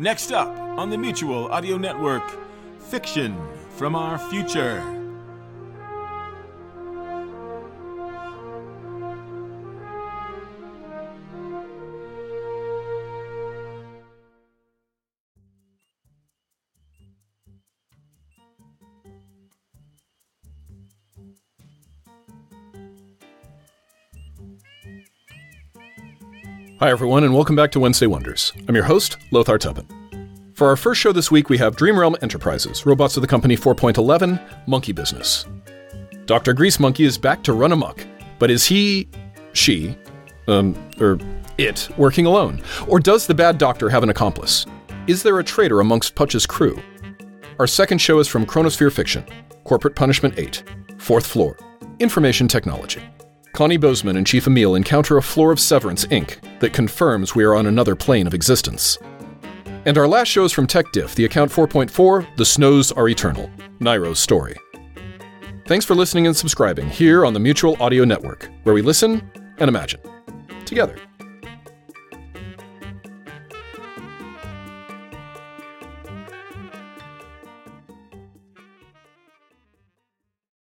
Next up on the Mutual Audio Network, Fiction from Our Future. Hi, everyone, and welcome back to Wednesday Wonders. I'm your host, Lothar Tuppen. For our first show this week, we have Dream Realm Enterprises, Robotz of the company 4.11, Monkey Business. Dr. Grease Monkey is back to run amok, but is he, she, um, or it, working alone? Or does the bad doctor have an accomplice? Is there a traitor amongst Putch's crew? Our second show is from Chronosphere Fiction, Corporate Punishment 8, Fourth Floor, Information Technology. Connie Bozeman and Chief Emil encounter a floor of Severance Inc. that confirms we are on another plane of existence. And our last show is from Tech Diff, the account 4.4, The Snows Are Eternal, Nairo's story. Thanks for listening and subscribing here on the Mutual Audio Network, where we listen and imagine together.